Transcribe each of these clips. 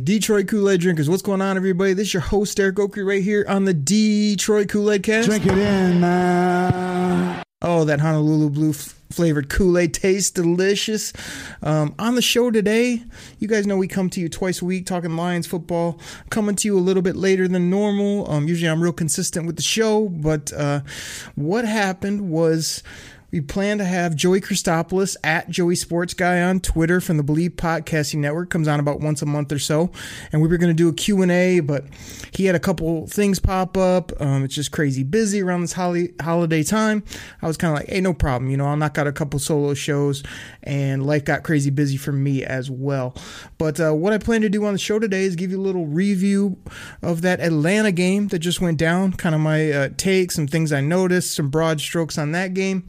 Detroit Kool-Aid drinkers. What's going on, everybody? This is your host Eric Oakley right here on the Detroit Kool-Aid cast. Drink it in, man. Oh, that Honolulu Blue f- flavored Kool-Aid tastes delicious. Um, on the show today, you guys know we come to you twice a week talking Lions football. Coming to you a little bit later than normal. Um, usually I'm real consistent with the show, but uh, what happened was we plan to have Joey Christopoulos at Joey Sports Guy on Twitter from the Believe Podcasting Network. Comes on about once a month or so, and we were going to do a Q and A, but he had a couple things pop up. Um, it's just crazy busy around this holiday holiday time. I was kind of like, hey, no problem. You know, I'll knock out a couple solo shows, and life got crazy busy for me as well. But uh, what I plan to do on the show today is give you a little review of that Atlanta game that just went down. Kind of my uh, take, some things I noticed, some broad strokes on that game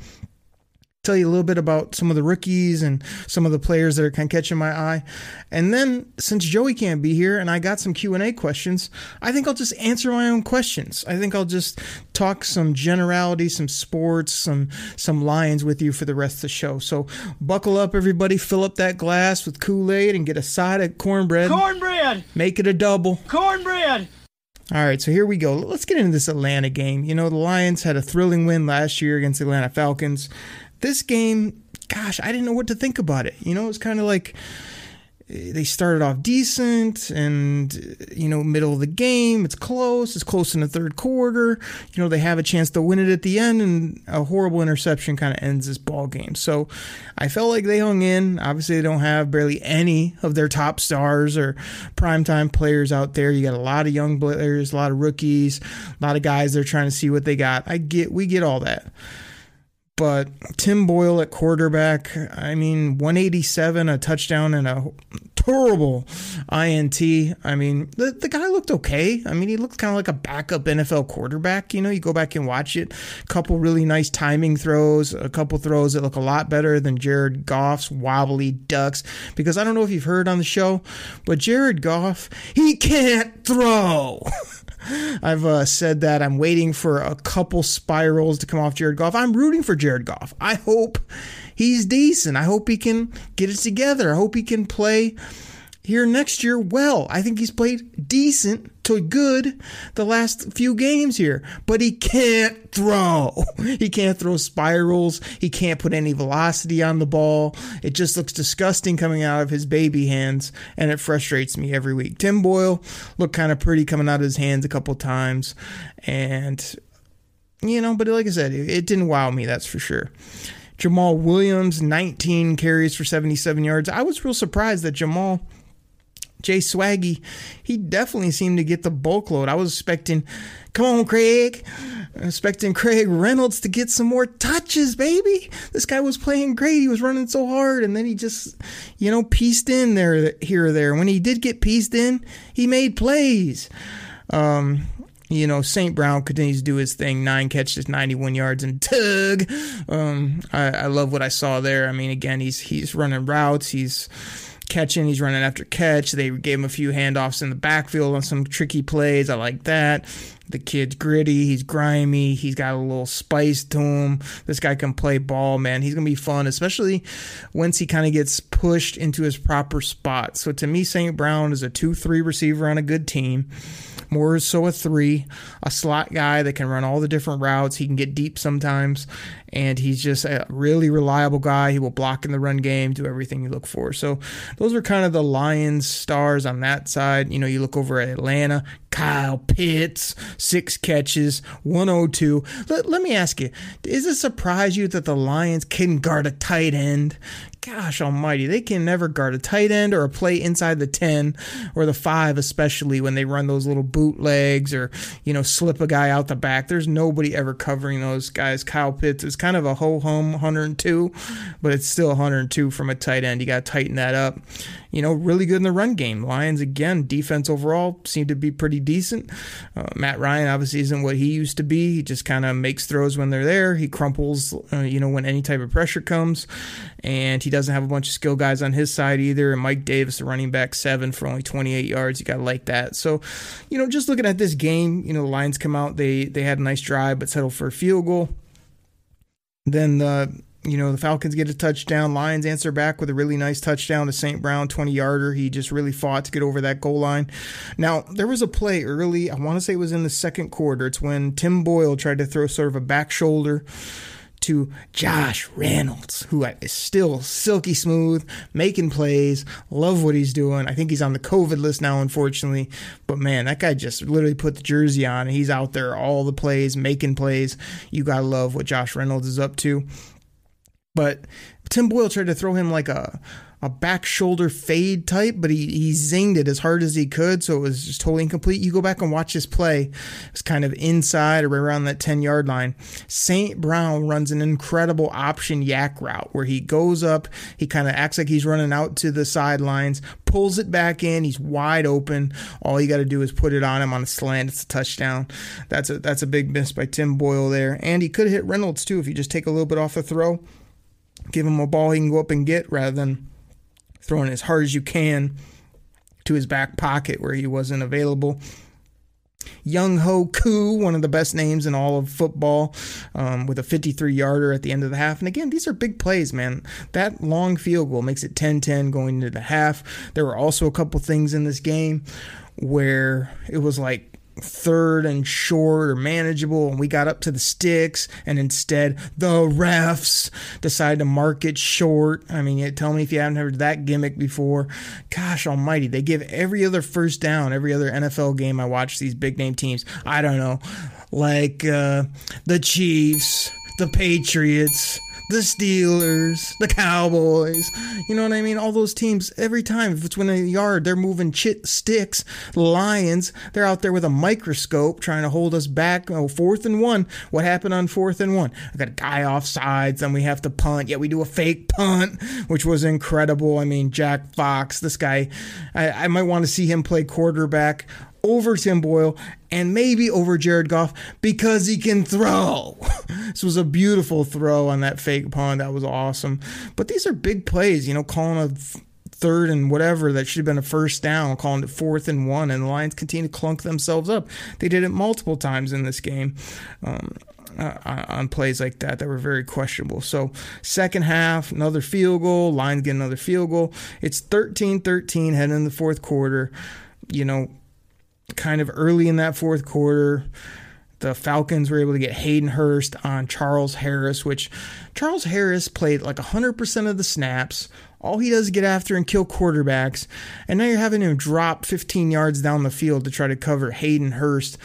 tell you a little bit about some of the rookies and some of the players that are kind of catching my eye. And then since Joey can't be here and I got some Q&A questions, I think I'll just answer my own questions. I think I'll just talk some generality, some sports, some some Lions with you for the rest of the show. So buckle up everybody, fill up that glass with Kool-Aid and get a side of cornbread. Cornbread! Make it a double. Cornbread! All right, so here we go. Let's get into this Atlanta game. You know, the Lions had a thrilling win last year against the Atlanta Falcons. This game, gosh, I didn't know what to think about it. You know, it's kind of like eh, they started off decent and you know middle of the game it's close it's close in the third quarter. You know they have a chance to win it at the end and a horrible interception kind of ends this ball game. So i felt like they hung in. Obviously they don't have barely any of their top stars or primetime players out there. You got a lot of young players a lot of rookies a lot of guys they're trying to see what they got. I get we get all that but Tim Boyle at quarterback, I mean, 187, a touchdown, and a terrible INT. I mean, the, the guy looked okay. I mean, he looked kind of like a backup NFL quarterback. You know, you go back and watch it. A couple really nice timing throws, a couple throws that look a lot better than Jared Goff's wobbly ducks. Because I don't know if you've heard on the show, but Jared Goff, he can't throw. I've uh, said that I'm waiting for a couple spirals to come off Jared Goff. I'm rooting for Jared Goff. I hope he's decent. I hope he can get it together. I hope he can play here next year well. I think he's played decent to good the last few games here, but he can't throw. He can't throw spirals. He can't put any velocity on the ball. It just looks disgusting coming out of his baby hands, and it frustrates me every week. Tim Boyle looked kind of pretty coming out of his hands a couple times, and you know, but like I said, it, didn't wow me, that's for sure. Jamaal Williams, 19 carries for 77 yards. I was real surprised that Jamaal Jay Swaggy, he definitely seemed to get the bulk load. I was expecting, come on, Craig, expecting Craig Reynolds to get some more touches, baby. This guy was playing great. He was running so hard, and then he just, you know, pieced in there, here or there. When he did get pieced in, he made plays. Um, you know, St. Brown continues to do his thing. Nine catches, 91 yards, and tug. Um, I, I love what I saw there. I mean, again, he's he's running routes. He's catching. He's running after catch. They gave him a few handoffs in the backfield on some tricky plays. I like that. The kid's gritty. He's grimy. He's got a little spice to him. This guy can play ball, man. He's going to be fun, especially once he kind of gets pushed into his proper spot. So to me, St. Brown is a 2 3 receiver on a good team. More so a three, a slot guy that can run all the different routes. He can get deep sometimes, and he's just a really reliable guy. He will block in the run game, do everything you look for. So those are kind of the Lions stars on that side. You know, you look over at Atlanta, Kyle Pitts, six catches, 102. Let, let me ask you, is it surprise you that the Lions can guard a tight end? Gosh almighty, they can never guard a tight end or a play inside the 10 or the 5, especially when they run those little bootlegs or, you know, slip a guy out the back. There's nobody ever covering those guys. Kyle Pitts is kind of a ho hum 102, but it's still 102 from a tight end. You got to tighten that up. You know, really good in the run game. Lions, again, defense overall seemed to be pretty decent. Uh, Matt Ryan obviously isn't what he used to be. He just kind of makes throws when they're there. He crumples, uh, you know, when any type of pressure comes. And he doesn't have a bunch of skill guys on his side either. And Mike Davis, running back, seven for only 28 yards. You got to like that. So, you know, just looking at this game, you know, the Lions come out, they, they had a nice drive, but settled for a field goal. Then the you know, the Falcons get a touchdown. Lions answer back with a really nice touchdown to St. Brown, 20 yarder. He just really fought to get over that goal line. Now, there was a play early, I want to say it was in the second quarter. It's when Tim Boyle tried to throw sort of a back shoulder to Josh Reynolds, who is still silky smooth, making plays. Love what he's doing. I think he's on the COVID list now, unfortunately. But man, that guy just literally put the jersey on he's out there all the plays, making plays. You got to love what Josh Reynolds is up to. But Tim Boyle tried to throw him like a a back shoulder fade type, but he, he zinged it as hard as he could, so it was just totally incomplete. You go back and watch this play. It's kind of inside or around that 10 yard line. St. Brown runs an incredible option yak route where he goes up, he kind of acts like he's running out to the sidelines, pulls it back in, he's wide open. All you got to do is put it on him on a slant. It's a touchdown. That's a that's a big miss by Tim Boyle there. And he could hit Reynolds too if you just take a little bit off the throw give him a ball he can go up and get rather than throwing as hard as you can to his back pocket where he wasn't available. Younghoe Koo, one of the best names in all of football, um, with a 53 yarder at the end of the half. And again, these are big plays, man. That long field goal makes it 10 10 going into the half. There were also a couple things in this game where it was like third and short or manageable and we got up to the sticks and instead the refs decided to mark it short. I mean tell me if you haven't heard that gimmick before. Gosh almighty they give every other first down every other nfl game i watch these big name teams. I don't know like uh, the chiefs the patriots the Steelers, the Cowboys. You know what I mean? All those teams, every time, if it's within a yard, they're moving chit sticks. Lions, they're out there with a microscope trying to hold us back. Oh, fourth and one. What happened on fourth and one? I got a guy off sides, then we have to punt. Yet we do a fake punt, which was incredible. I mean, Jack Fox, this guy, I, I might want to see him play quarterback over Tim Boyle and maybe over Jared Goff because he can throw. this was a beautiful throw on that fake punt. That was awesome. But these are big plays, you know, calling a third and whatever that should have been a first down, calling it fourth and one, and the Lions continue to clunk themselves up. They did it multiple times in this game. Um, uh, on plays like that that were very questionable. So, second half, another field goal, Lions get another field goal. It's 13 13 heading in the fourth quarter. You know, kind of early in that fourth quarter, the Falcons were able to get Hayden Hurst on Charles Harris, which Charles Harris played like 100% of the snaps. All he does is get after and kill quarterbacks. And now you're having him drop 15 yards down the field to try to cover Hayden Hurst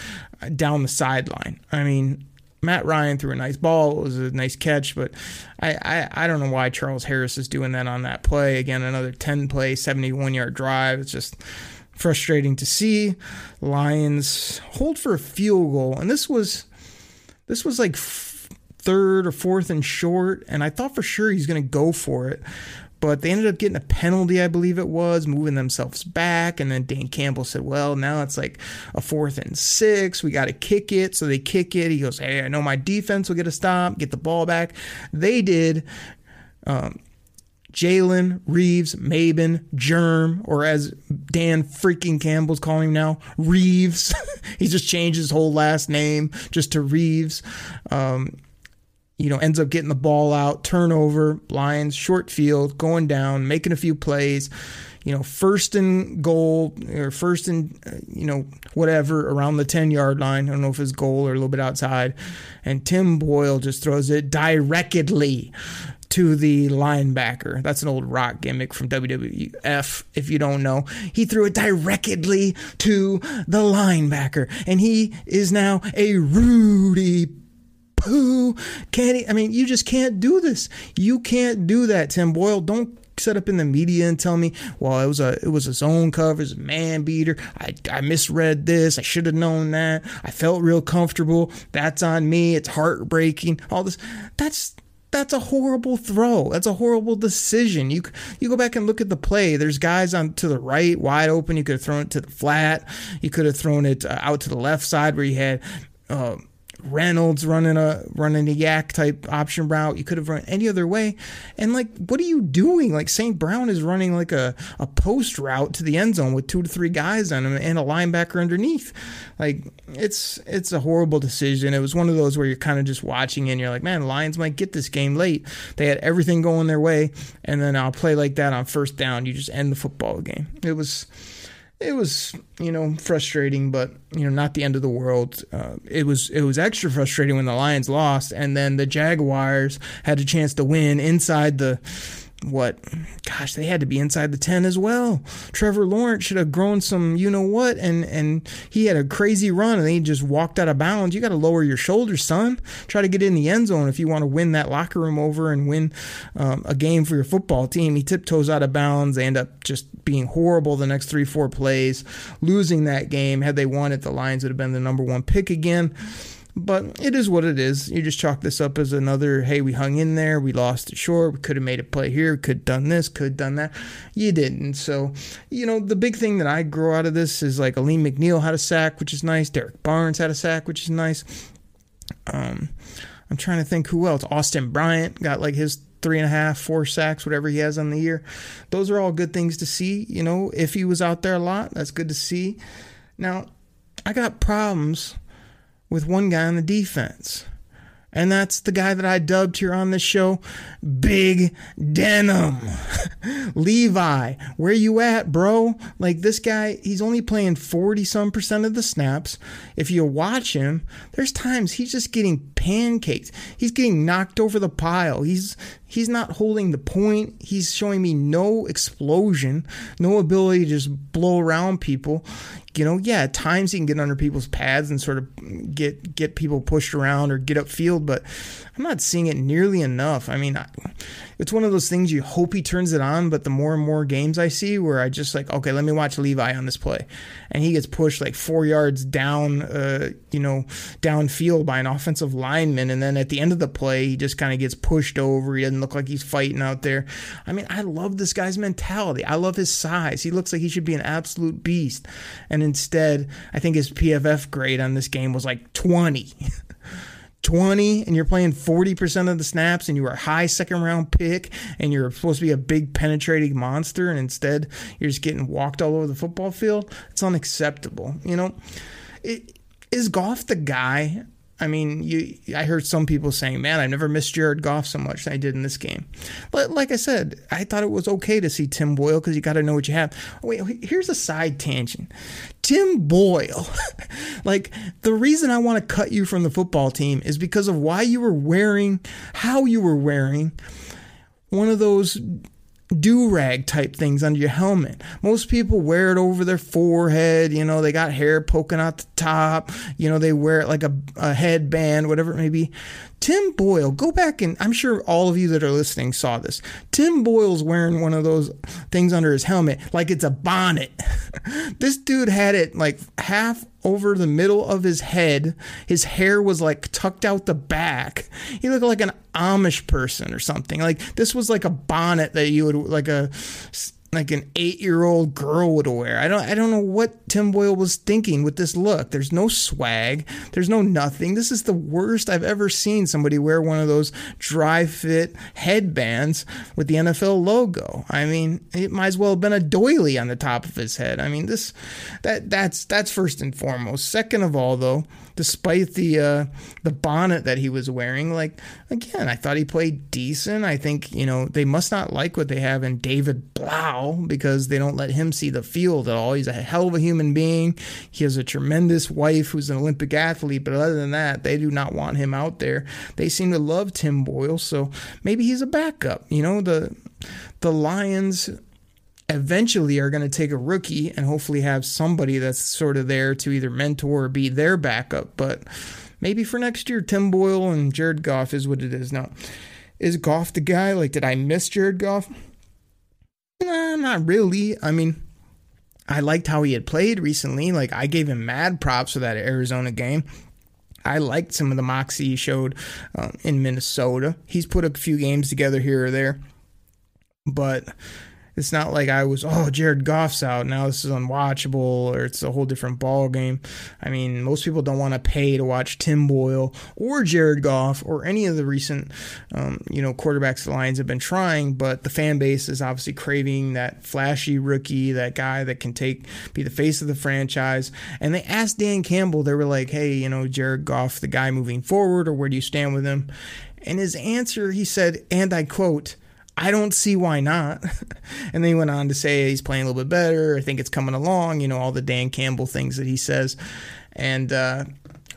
uh, down the sideline. I mean, Matt Ryan threw a nice ball. It was a nice catch, but I, I, I don't know why Charles Harris is doing that on that play. Again, another 10 play, 71 yard drive. It's just frustrating to see. Lions hold for a field goal, and this was this was like third or fourth and short, and I thought for sure he's going to go for it. But they ended up getting a penalty, I believe it was, moving themselves back. And then Dan Campbell said, Well, now it's like a fourth and six. We got to kick it. So they kick it. He goes, Hey, I know my defense will get a stop, get the ball back. They did. Um, Jalen, Reeves, Maybin, Germ, or as Dan freaking Campbell's calling him now, Reeves. he just changed his whole last name just to Reeves. Um, you know, ends up getting the ball out, turnover, Lions, short field, going down, making a few plays. You know, first and goal or first and, uh, you know, whatever around the 10 yard line. I don't know if it's goal or a little bit outside. And Tim Boyle just throws it directly to the linebacker. That's an old rock gimmick from WWF, if you don't know. He threw it directly to the linebacker, and he is now a Rudy Poo. Can't he? I mean, you just can't do this. You can't do that, Tim Boyle. Don't set up in the media and tell me, well, it was a it was a zone cover, it a man beater. I, I misread this. I should have known that. I felt real comfortable. That's on me. It's heartbreaking. All this. That's that's a horrible throw. That's a horrible decision. You you go back and look at the play. There's guys on to the right, wide open. You could have thrown it to the flat. You could have thrown it uh, out to the left side where you had. Uh, Reynolds running a running a YAC type option route. You could have run any other way. And like, what are you doing? Like St. Brown is running like a, a post route to the end zone with two to three guys on him and a linebacker underneath. Like it's it's a horrible decision. It was one of those where you're kind of just watching and you're like, man, Lions might get this game late. They had everything going their way, and then I'll play like that on first down. You just end the football game. It was it was you know frustrating, but you know not the end of the world. Uh, it was it was extra frustrating when the Lions lost, and then the Jaguars had a chance to win inside the what gosh they had to be inside the 10 as well. Trevor lawrence should have grown some you know what and and he had a crazy run and he just walked out of bounds. You got to lower your shoulders son. Try to get in the end zone if you want to win that locker room over and win um, a game for your football team. He tiptoes out of bounds they end up just being horrible the next three four plays losing that game. Had they won it the lions would have been the number one pick again but it is what it is. You just chalk this up as another, hey, we hung in there, we lost it short, we could have made a play here, could have done this, could have done that. You didn't. So, you know, the big thing that I grow out of this is like Alim McNeill had a sack, which is nice. Derrick Barnes had a sack, which is nice. Um, I'm trying to think who else. Austin Bryant got like his three and a half, four sacks, whatever he has on the year. Those are all good things to see. You know, if he was out there a lot, that's good to see. Now, I got problems with one guy on the defense. And that's the guy that I dubbed here on this show, Big Denim. Levi, where you at, bro? Like this guy, he's only playing 40 some percent of the snaps. If you watch him, there's times he's just getting pancaked. He's getting knocked over the pile. He's he's not holding the point. He's showing me no explosion, no ability to just blow around people you know, yeah, at times he can get under people's pads and sort of get get people pushed around or get upfield, but I'm not seeing it nearly enough. I mean, it's one of those things you hope he turns it on, but the more and more games I see where I just like, okay, let me watch Levi on this play, and he gets pushed like four yards down, uh, you know, downfield by an offensive lineman, and then at the end of the play, he just kind of gets pushed over. He doesn't look like he's fighting out there. I mean, I love this guy's mentality. I love his size. He looks like he should be an absolute beast, and instead, I think his PFF grade on this game was like 20. 20 and you're playing 40% of the snaps and you are a high second round pick and you're supposed to be a big penetrating monster and instead you're just getting walked all over the football field, it's unacceptable. You know, it, is Goff the guy I mean, you. I heard some people saying, "Man, I've never missed Jared Goff so much than I did in this game." But like I said, I thought it was okay to see Tim Boyle because you got to know what you have. Wait, here's a side tangent. Tim Boyle, like the reason I want to cut you from the football team is because of why you were wearing, how you were wearing one of those do rag type things under your helmet. Most people wear it over their forehead. You know, they got hair poking out the top. You know, they wear it like a, a headband, whatever it may be. Tim Boyle, go back and I'm sure all of you that are listening saw this. Tim Boyle's wearing one of those things under his helmet like it's a bonnet. this dude had it like half over the middle of his head. His hair was like tucked out the back. He looked like an Amish person or something. Like this was like a bonnet that you would like a like an eight-year-old girl would wear. I don't I don't know what Tim Boyle was thinking with this look. There's no swag. There's no nothing. This is the worst I've ever seen somebody wear one of those dry fit headbands with the NFL logo. I mean, it might as well have been a doily on the top of his head. I mean, this that that's that's first and foremost. Second of all, though, despite the uh, the bonnet that he was wearing. Like again, I thought he played decent. I think you know they must not like what they have in David Blough because they don't let him see the field at all. He's a hell of a human being. He has a tremendous wife who's an Olympic athlete, but other than that, they do not want him out there. They seem to love Tim Boyle, so maybe he's a backup. You know, the the Lions eventually are going to take a rookie and hopefully have somebody that's sort of there to either mentor or be their backup. But maybe for next year, Tim Boyle and Jared Goff is what it is now. Is Goff the guy? Like, did I miss Jared Goff? Nah, not really. I mean, I liked how he had played recently. Like, I gave him mad props for that Arizona game. I liked some of the moxie he showed um, in Minnesota. He's put a few games together here or there. But it's not like I was, oh, Jared Goff's out. Now this is unwatchable or it's a whole different ball game. I mean, most people don't want to pay to watch Tim Boyle or Jared Goff or any of the recent, um, you know, quarterbacks the Lions have been trying, but the fan base is obviously craving that flashy rookie, that guy that can take, be the face of the franchise. And they asked Dan Campbell, they were like, hey, you know, Jared Goff, the guy moving forward, or where do you stand with him? And his answer, he said, and I quote, I don't see why not. and then he went on to say he's playing a little bit better. I think it's coming along, you know, all the Dan Campbell things that he says. And uh,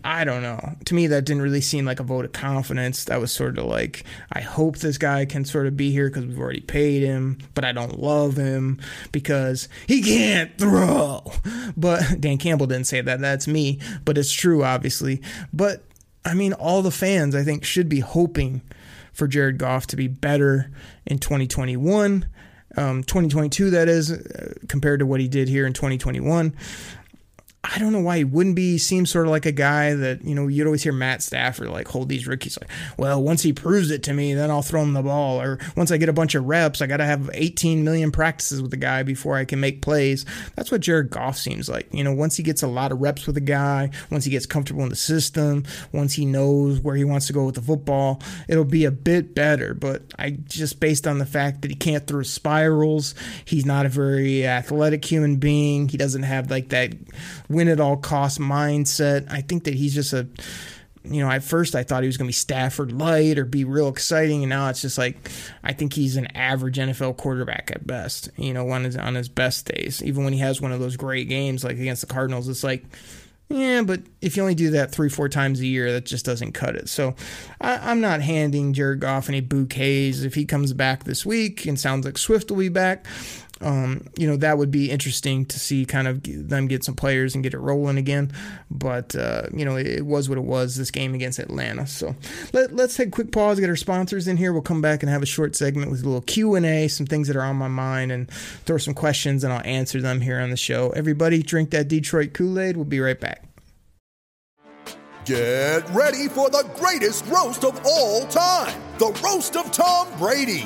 I don't know. To me, that didn't really seem like a vote of confidence. That was sort of like, I hope this guy can sort of be here because we've already paid him, but I don't love him because he can't throw. But Dan Campbell didn't say that. That's me. But it's true, obviously. But I mean, all the fans, I think, should be hoping for Jared Goff to be better in 2021. Um, 2022, that is, uh, compared to what he did here in 2021. I don't know why he wouldn't be. He seems sort of like a guy that, you know, you'd always hear Matt Stafford like hold these rookies like, well, once he proves it to me, then I'll throw him the ball. Or once I get a bunch of reps, I got to have 18 million practices with the guy before I can make plays. That's what Jared Goff seems like. You know, once he gets a lot of reps with a guy, once he gets comfortable in the system, once he knows where he wants to go with the football, it'll be a bit better. But I just based on the fact that he can't throw spirals, he's not a very athletic human being. He doesn't have like that win at all cost mindset. I think that he's just a you know, at first I thought he was going to be Stafford light or be real exciting, and now it's just like I think he's an average NFL quarterback at best. You know, on his on his best days, even when he has one of those great games like against the Cardinals, it's like, yeah, but if you only do that three four times a year, that just doesn't cut it. So I, am not handing Jared Goff any bouquets if he comes back this week and sounds like Swift will be back um, you know that would be interesting to see kind of them get some players and get it rolling again. But uh, you know it, it, was what it was this game against Atlanta. So let, us take a quick pause, get our sponsors in here. We'll come back and have a short segment with a little Q and A, some things that are on my mind, and throw some questions, and I'll answer them here on the show. Everybody, drink that Detroit Kool Aid. We'll be right back. Get ready for the greatest roast of all time the roast of Tom Brady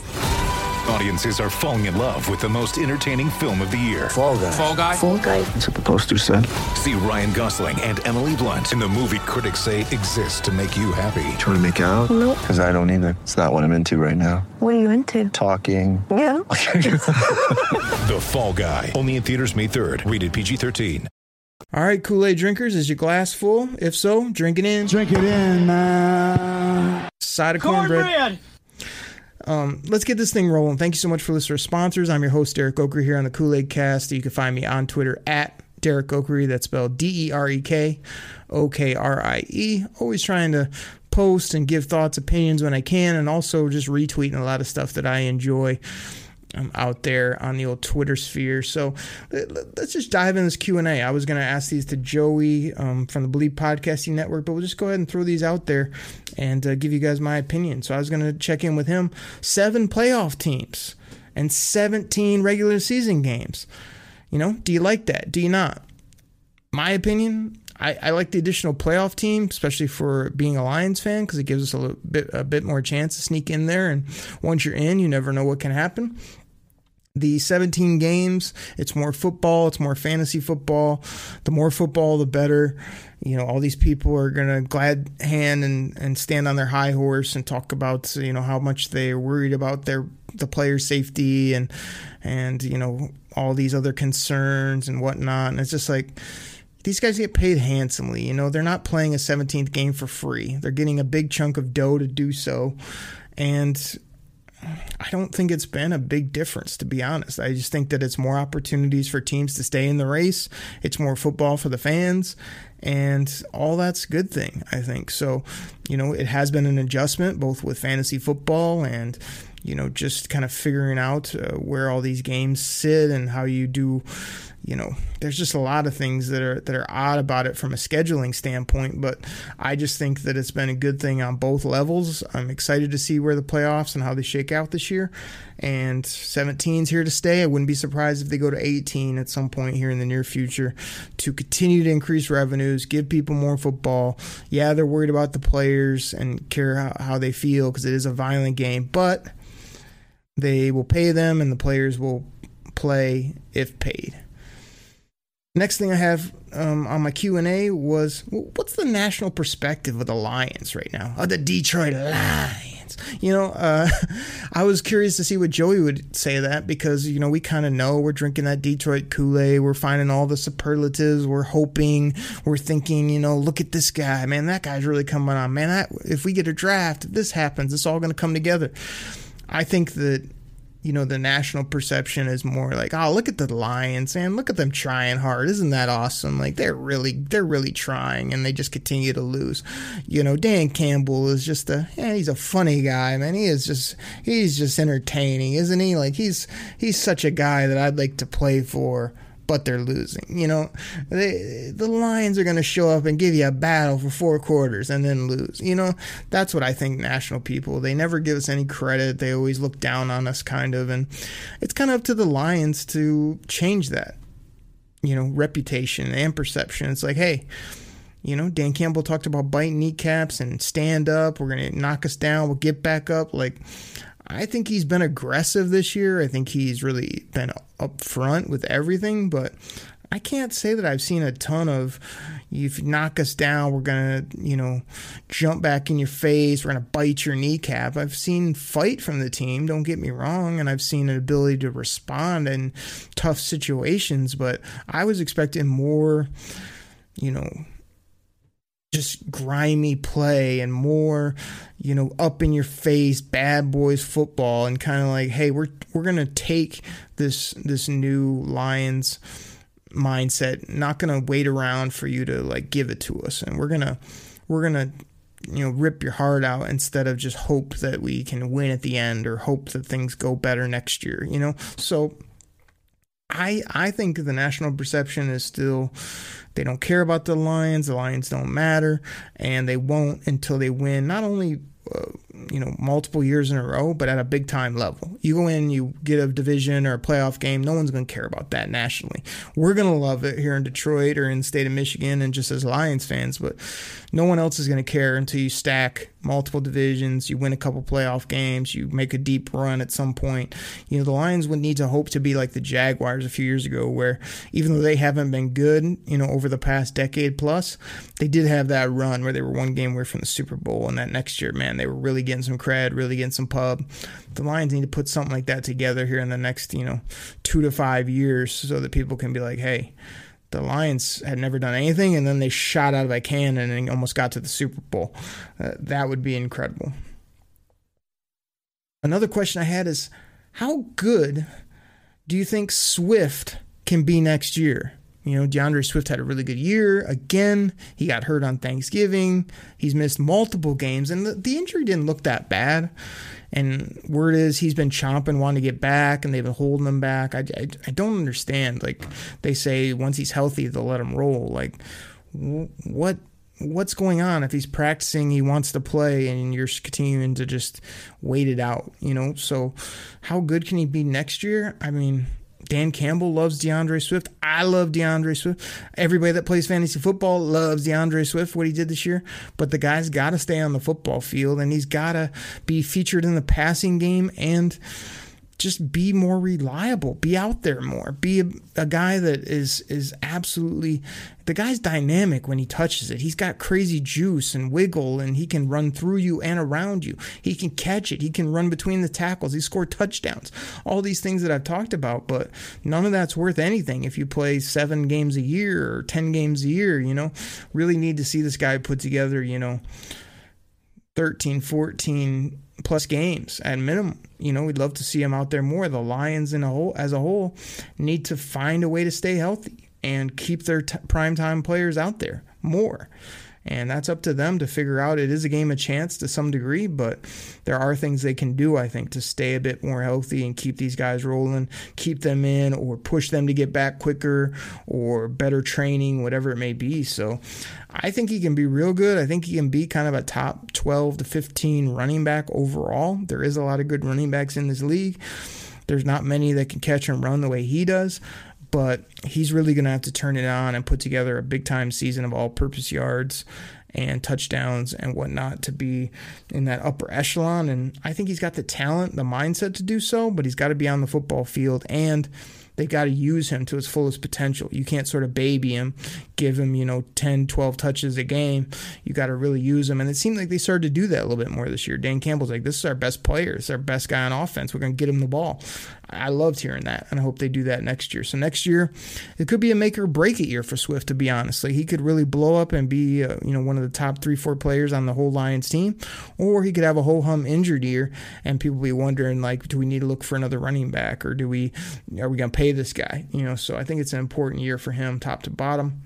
Audiences are falling in love with the most entertaining film of the year. Fall guy. Fall guy. Fall guy. That's what the poster said. See Ryan Gosling and Emily Blunt in the movie critics say exists to make you happy. Trying to make it out? Nope. Because I don't either. It's not what I'm into right now. What are you into? Talking. Yeah. The Fall Guy. Only in theaters May 3rd. Rated PG-13. All right, Kool Aid drinkers, is your glass full? If so, drink it in. Drink it in, man. Side of cornbread. Cornbread. Um, let's get this thing rolling. Thank you so much for listening to sponsors. I'm your host, Derek Oakery, here on the Kool Aid Cast. You can find me on Twitter at Derek Oakery. That's spelled D E R E K O K R I E. Always trying to post and give thoughts, opinions when I can, and also just retweeting a lot of stuff that I enjoy um, out there on the old Twitter sphere. So let- let's just dive in this Q and A. I was going to ask these to Joey um, from the Believe Podcasting Network, but we'll just go ahead and throw these out there and uh, give you guys my opinion. So I was going to check in with him. Seven playoff teams and 17 regular season games. You know, do you like that? Do you not? My opinion, I, I like the additional playoff team, especially for being a Lions fan, because it gives us a little bit a bit more chance to sneak in there. And once you're in, you never know what can happen the 17 games it's more football it's more fantasy football the more football the better you know all these people are gonna glad hand and and stand on their high horse and talk about you know how much they're worried about their the player safety and and you know all these other concerns and whatnot and it's just like these guys get paid handsomely. You know, they're not playing a 17th game for free. They're getting a big chunk of dough to do so. And I don't think it's been a big difference, to be honest. I just think that it's more opportunities for teams to stay in the race. It's more football for the fans, and all that's a good thing, I think. So, you know, it has been an adjustment both with fantasy football and, you know, just kind of figuring out uh, where all these games sit and how you do you know, there's just a lot of things that are that are odd about it from a scheduling standpoint, but I just think that it's been a good thing on both levels. I'm excited to see where the playoffs and how they shake out this year. And 17's here to stay. I wouldn't be surprised if they go to 18 at some point here in the near future to continue to increase revenues, give people more football. Yeah, they're worried about the players and care how, how they feel because it is a violent game, but they will pay them and the players will play if paid. Next thing I have um, on my Q and A was what's the national perspective of the Lions right now? Of the Detroit Lions, you know. Uh, I was curious to see what Joey would say that because you know we kind of know we're drinking that Detroit Kool Aid. We're finding all the superlatives. We're hoping. We're thinking. You know, look at this guy, man. That guy's really coming on, man. That if we get a draft, if this happens, it's all going to come together. I think that you know the national perception is more like oh look at the lions man. Look at them trying hard. Isn't that awesome? Like they're really they're really trying and they just continue to lose. You know dan campbell is just a yeah he's a funny guy man. He is just he's just entertaining isn't he? Like he's he's such a guy that i'd like to play for but they're losing. You know, they, the Lions are going to show up and give you a battle for four quarters and then lose. You know, that's what I think national people, they never give us any credit. They always look down on us, kind of. And it's kind of up to the Lions to change that, you know, reputation and perception. It's like, hey, you know, Dan Campbell talked about biting kneecaps and stand up. We're going to knock us down. We'll get back up. Like, I think he's been aggressive this year. I think he's really been upfront with everything, but I can't say that I've seen a ton of you knock us down, we're gonna, you know, jump back in your face, we're gonna bite your kneecap. I've seen fight from the team, don't get me wrong, and I've seen an ability to respond in tough situations, but I was expecting more, you know, just grimy play and more, you know, up in your face bad boys football and kind of like, hey, we're we're gonna take this this new Lions mindset, not gonna wait around for you to like give it to us, and we're gonna we're gonna you know rip your heart out instead of just hope that we can win at the end or hope that things go better next year, you know. So I I think the national perception is still they don't care about the Lions. The Lions don't matter, and they won't until they win not only uh, you know, multiple years in a row, but at a big time level. You go in, you get a division or a playoff game, no one's going to care about that nationally. We're going to love it here in Detroit or in the state of Michigan and just as Lions fans, but no one else is going to care until you stack multiple divisions, you win a couple playoff games, you make a deep run at some point. You know, the Lions would need to hope to be like the Jaguars a few years ago, where even though they haven't been good, you know, over the past decade plus, they did have that run where they were one game away from the Super Bowl. And that next year, man, they were really getting some cred, really getting some pub. The Lions need to put something like that together here in the next, you know, two to five years so that people can be like, hey, the Lions had never done anything, and then they shot out of a cannon and almost got to the Super Bowl. Uh, that would be incredible. Another question I had is how good do you think Swift can be next year? You know, D'Andre Swift had a really good year. Again, he got hurt on Thanksgiving. He's missed multiple games, and the, the injury didn't look that bad. And word is he's been chomping, wanting to get back, and they've been holding him back. I, I, I don't understand. Like they say, once he's healthy, they'll let him roll. Like what what's going on if he's practicing he wants to play and you're continuing to just wait it out you know so how good can he be next year i mean Dan Campbell loves D'Andre Swift. I love D'Andre Swift. Everybody that plays fantasy football loves D'Andre Swift, what he did this year. But the guy's got to stay on the football field and he's got to be featured in the passing game and just be more reliable, be out there more, be a, a, guy that is is absolutely the guy's dynamic when he touches it. He's got crazy juice and wiggle, and he can run through you and around you. He can catch it. He can run between the tackles. He scored touchdowns. All these things that I've talked about, but none of that's worth anything if you play seven games a year or ten games a year. You know, really need to see this guy put together. You know. 13, 14 plus games at minimum. You know, we'd love to see him out there more. The Lions in a whole as a whole need to find a way to stay healthy and keep their t- primetime players out there more. And that's up to them to figure out. It is a game of chance to some degree, but there are things they can do, I think, to stay a bit more healthy and keep these guys rolling, keep them in, or push them to get back quicker, or better training, whatever it may be. So I think he can be real good. I think he can be kind of a top 12 to 15 running back overall. There is a lot of good running backs in this league. There's not many that can catch and run the way he does but he's really going to have to turn it on and put together a big time season of all purpose yards and touchdowns and whatnot to be in that upper echelon. And I think he's got the talent, the mindset to do so, but he's got to be on the football field and they got to use him to his fullest potential. You can't sort of baby him, give him, you know, 10, 12 touches a game. You got to really use him. And it seemed like they started to do that a little bit more this year. Dan Campbell's like, this is our best player. It's our best guy on offense. We're going to get him the ball. I loved hearing that, and I hope they do that next year. So next year, it could be a make or break it year for Swift. To be honest, like he could really blow up and be, uh, you know, one of the top three, four players on the whole Lions team, or he could have a whole hum injured year, and people be wondering like, do we need to look for another running back, or do we, are we going to pay this guy? You know, so I think it's an important year for him, top to bottom.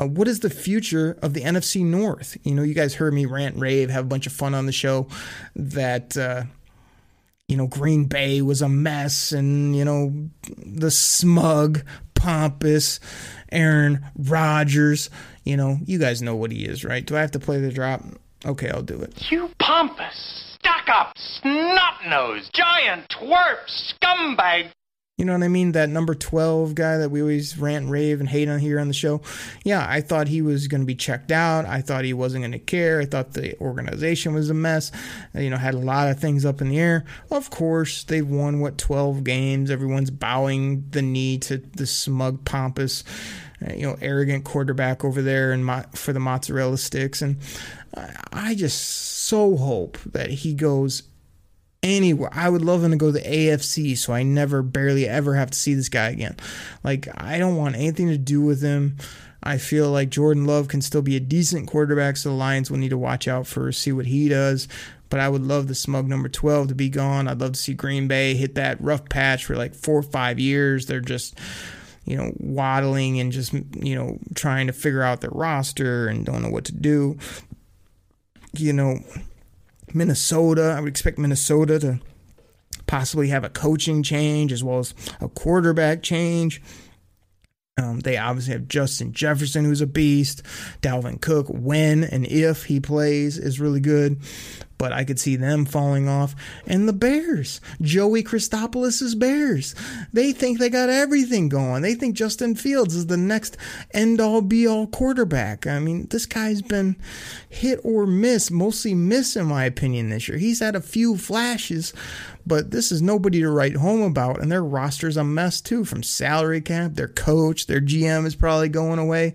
Uh, what is the future of the NFC North? You know, you guys heard me rant, rave, have a bunch of fun on the show. That uh, you know, Green Bay was a mess, and you know, the smug, pompous Aaron Rodgers. You know, you guys know what he is, right? Do I have to play the drop? Okay, I'll do it. You pompous, stuck up, snot nosed, giant twerp, scumbag, you know what I mean? That number 12 guy that we always rant, rave, and hate on here on the show. Yeah, I thought he was going to be checked out. I thought he wasn't going to care. I thought the organization was a mess. You know, had a lot of things up in the air. Of course, they've won, what, 12 games. Everyone's bowing the knee to the smug, pompous, uh, you know, arrogant quarterback over there and for the mozzarella sticks. And I just so hope that he goes anywhere. I would love him to go to the AFC so I never, barely ever have to see this guy again. Like, I don't want anything to do with him. I feel like Jordan Love can still be a decent quarterback, so the Lions will need to watch out for, see what he does. But I would love the smug number 12 to be gone. I'd love to see Green Bay hit that rough patch for like four or five years. They're just, you know, waddling and just, you know, trying to figure out their roster and don't know what to do. You know, Minnesota. I would expect Minnesota to possibly have a coaching change as well as a quarterback change. Um, they obviously have Justin Jefferson, who's a beast. Dalvin Cook, when and if he plays, is really good but I could see them falling off. And the Bears, Joey Christopoulos' Bears, they think they got everything going. They think Justin Fields is the next end all be all quarterback. I mean, this guy's been hit or miss, mostly miss in my opinion this year. He's had a few flashes, but this is nobody to write home about. And their roster's a mess too from salary cap, their coach, their GM is probably going away.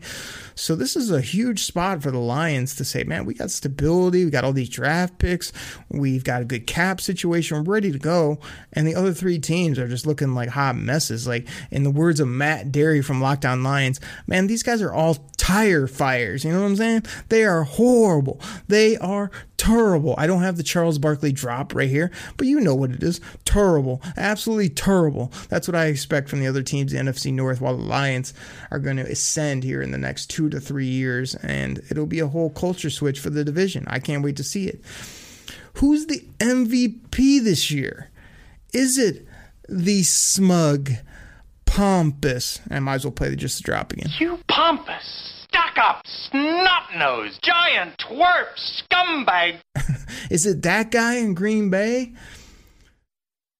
So this is a huge spot for the Lions to say, man, we got stability, we got all these draft picks, we've got a good cap situation, we're ready to go. And the other three teams are just looking like hot messes. Like in the words of Matt Derry from Lockdown Lions, man, these guys are all tire fires. You know what I'm saying? They are horrible. They are terrible. I don't have the Charles Barkley drop right here, but you know what it is. Terrible. Absolutely terrible. That's what I expect from the other teams the NFC North while the Lions are going to ascend here in the next two to three years, and it'll be a whole culture switch for the division. I can't wait to see it. Who's the MVP this year? Is it the smug, pompous? I might as well play the just the drop again. You pompous, stuck up, snot nosed, giant twerp, scumbag. Is it that guy in Green Bay?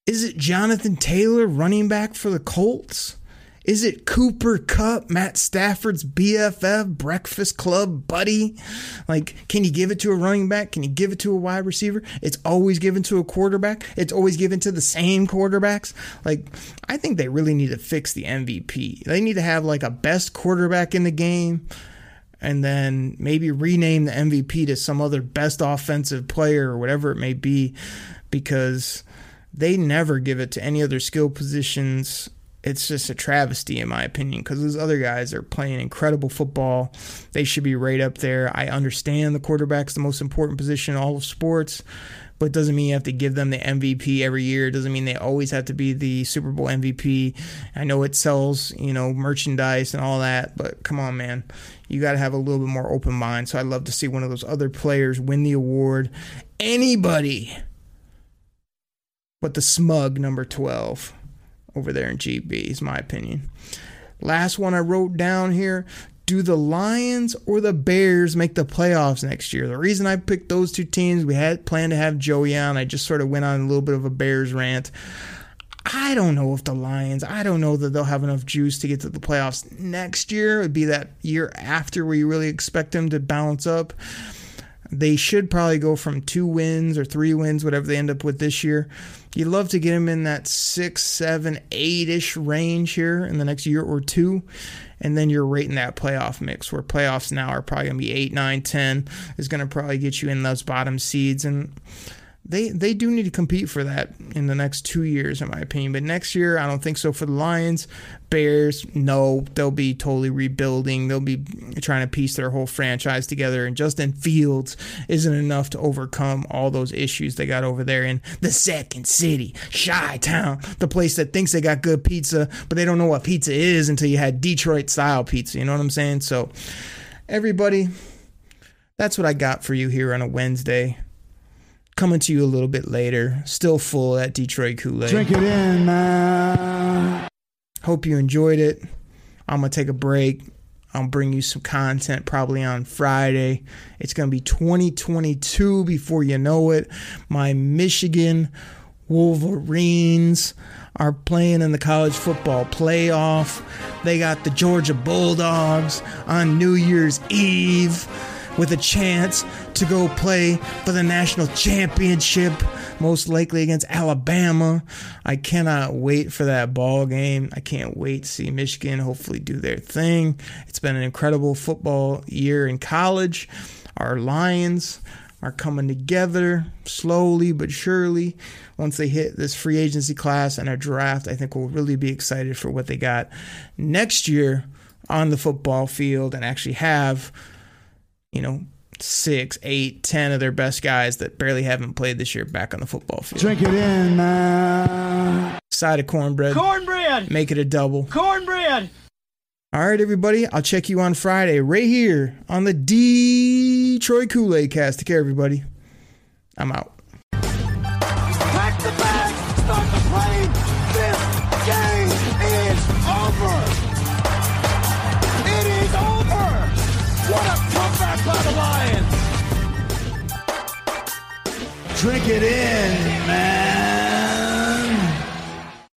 Is it Jonathan Taylor, running back for the Colts? Is it Cooper Kupp, Matt Stafford's BFF, Breakfast Club buddy? Like, can you give it to a running back? Can you give it to a wide receiver? It's always given to a quarterback. It's always given to the same quarterbacks. Like, I think they really need to fix the MVP. They need to have like a best quarterback in the game and then maybe rename the MVP to some other best offensive player or whatever it may be because they never give it to any other skill positions it's just a travesty in my opinion because those other guys are playing incredible football. They should be right up there. I understand the quarterback's the most important position in all of sports, but it doesn't mean you have to give them the MVP every year. It doesn't mean they always have to be the Super Bowl MVP. I know it sells, you know, merchandise and all that, but come on, man. You got to have a little bit more open mind. So I'd love to see one of those other players win the award. Anybody but the smug number 12 over there in GB, is my opinion. Last one I wrote down here. Do the Lions or the Bears make the playoffs next year? The reason I picked those two teams, we had planned to have Joey on. I just sort of went on a little bit of a Bears rant. I don't know if the Lions, I don't know that they'll have enough juice to get to the playoffs next year. It would be that year after where you really expect them to balance up. They should probably go from two wins or three wins, whatever they end up with this year. You'd love to get them in that six, seven, eight ish range here in the next year or two. And then you're rating that playoff mix where playoffs now are probably going to be eight, nine, 10 is going to probably get you in those bottom seeds. And they they do need to compete for that in the next two years, in my opinion. But next year, I don't think so for the Lions. Bears, no, they'll be totally rebuilding. They'll be trying to piece their whole franchise together. And Justin Fields isn't enough to overcome all those issues they got over there in the second city, Chi Town, the place that thinks they got good pizza, but they don't know what pizza is until you had Detroit style pizza. You know what I'm saying? So, everybody, that's what I got for you here on a Wednesday coming to you a little bit later. Still full at Detroit Kool Aid. Drink it in, man. Hope you enjoyed it. I'm going to take a break. I'll bring you some content probably on Friday. It's going to be 2022 before you know it. My Michigan Wolverines are playing in the college football playoff. They got the Georgia Bulldogs on New Year's Eve with a chance to go play for the national championship, most likely against Alabama. I cannot wait for that ball game. I can't wait to see Michigan hopefully do their thing. It's been an incredible football year in college. Our Lions are coming together slowly but surely. Once they hit this free agency class and a draft, I think we'll really be excited for what they got next year on the football field and actually have you know, six, eight, ten of their best guys that barely haven't played this year back on the football field. Drink it in, man. Side of cornbread. Cornbread! Make it a double. Cornbread! All right, everybody. I'll check you on Friday right here on the Detroit Kool Aid cast. Take care, everybody. I'm out. Drink it in.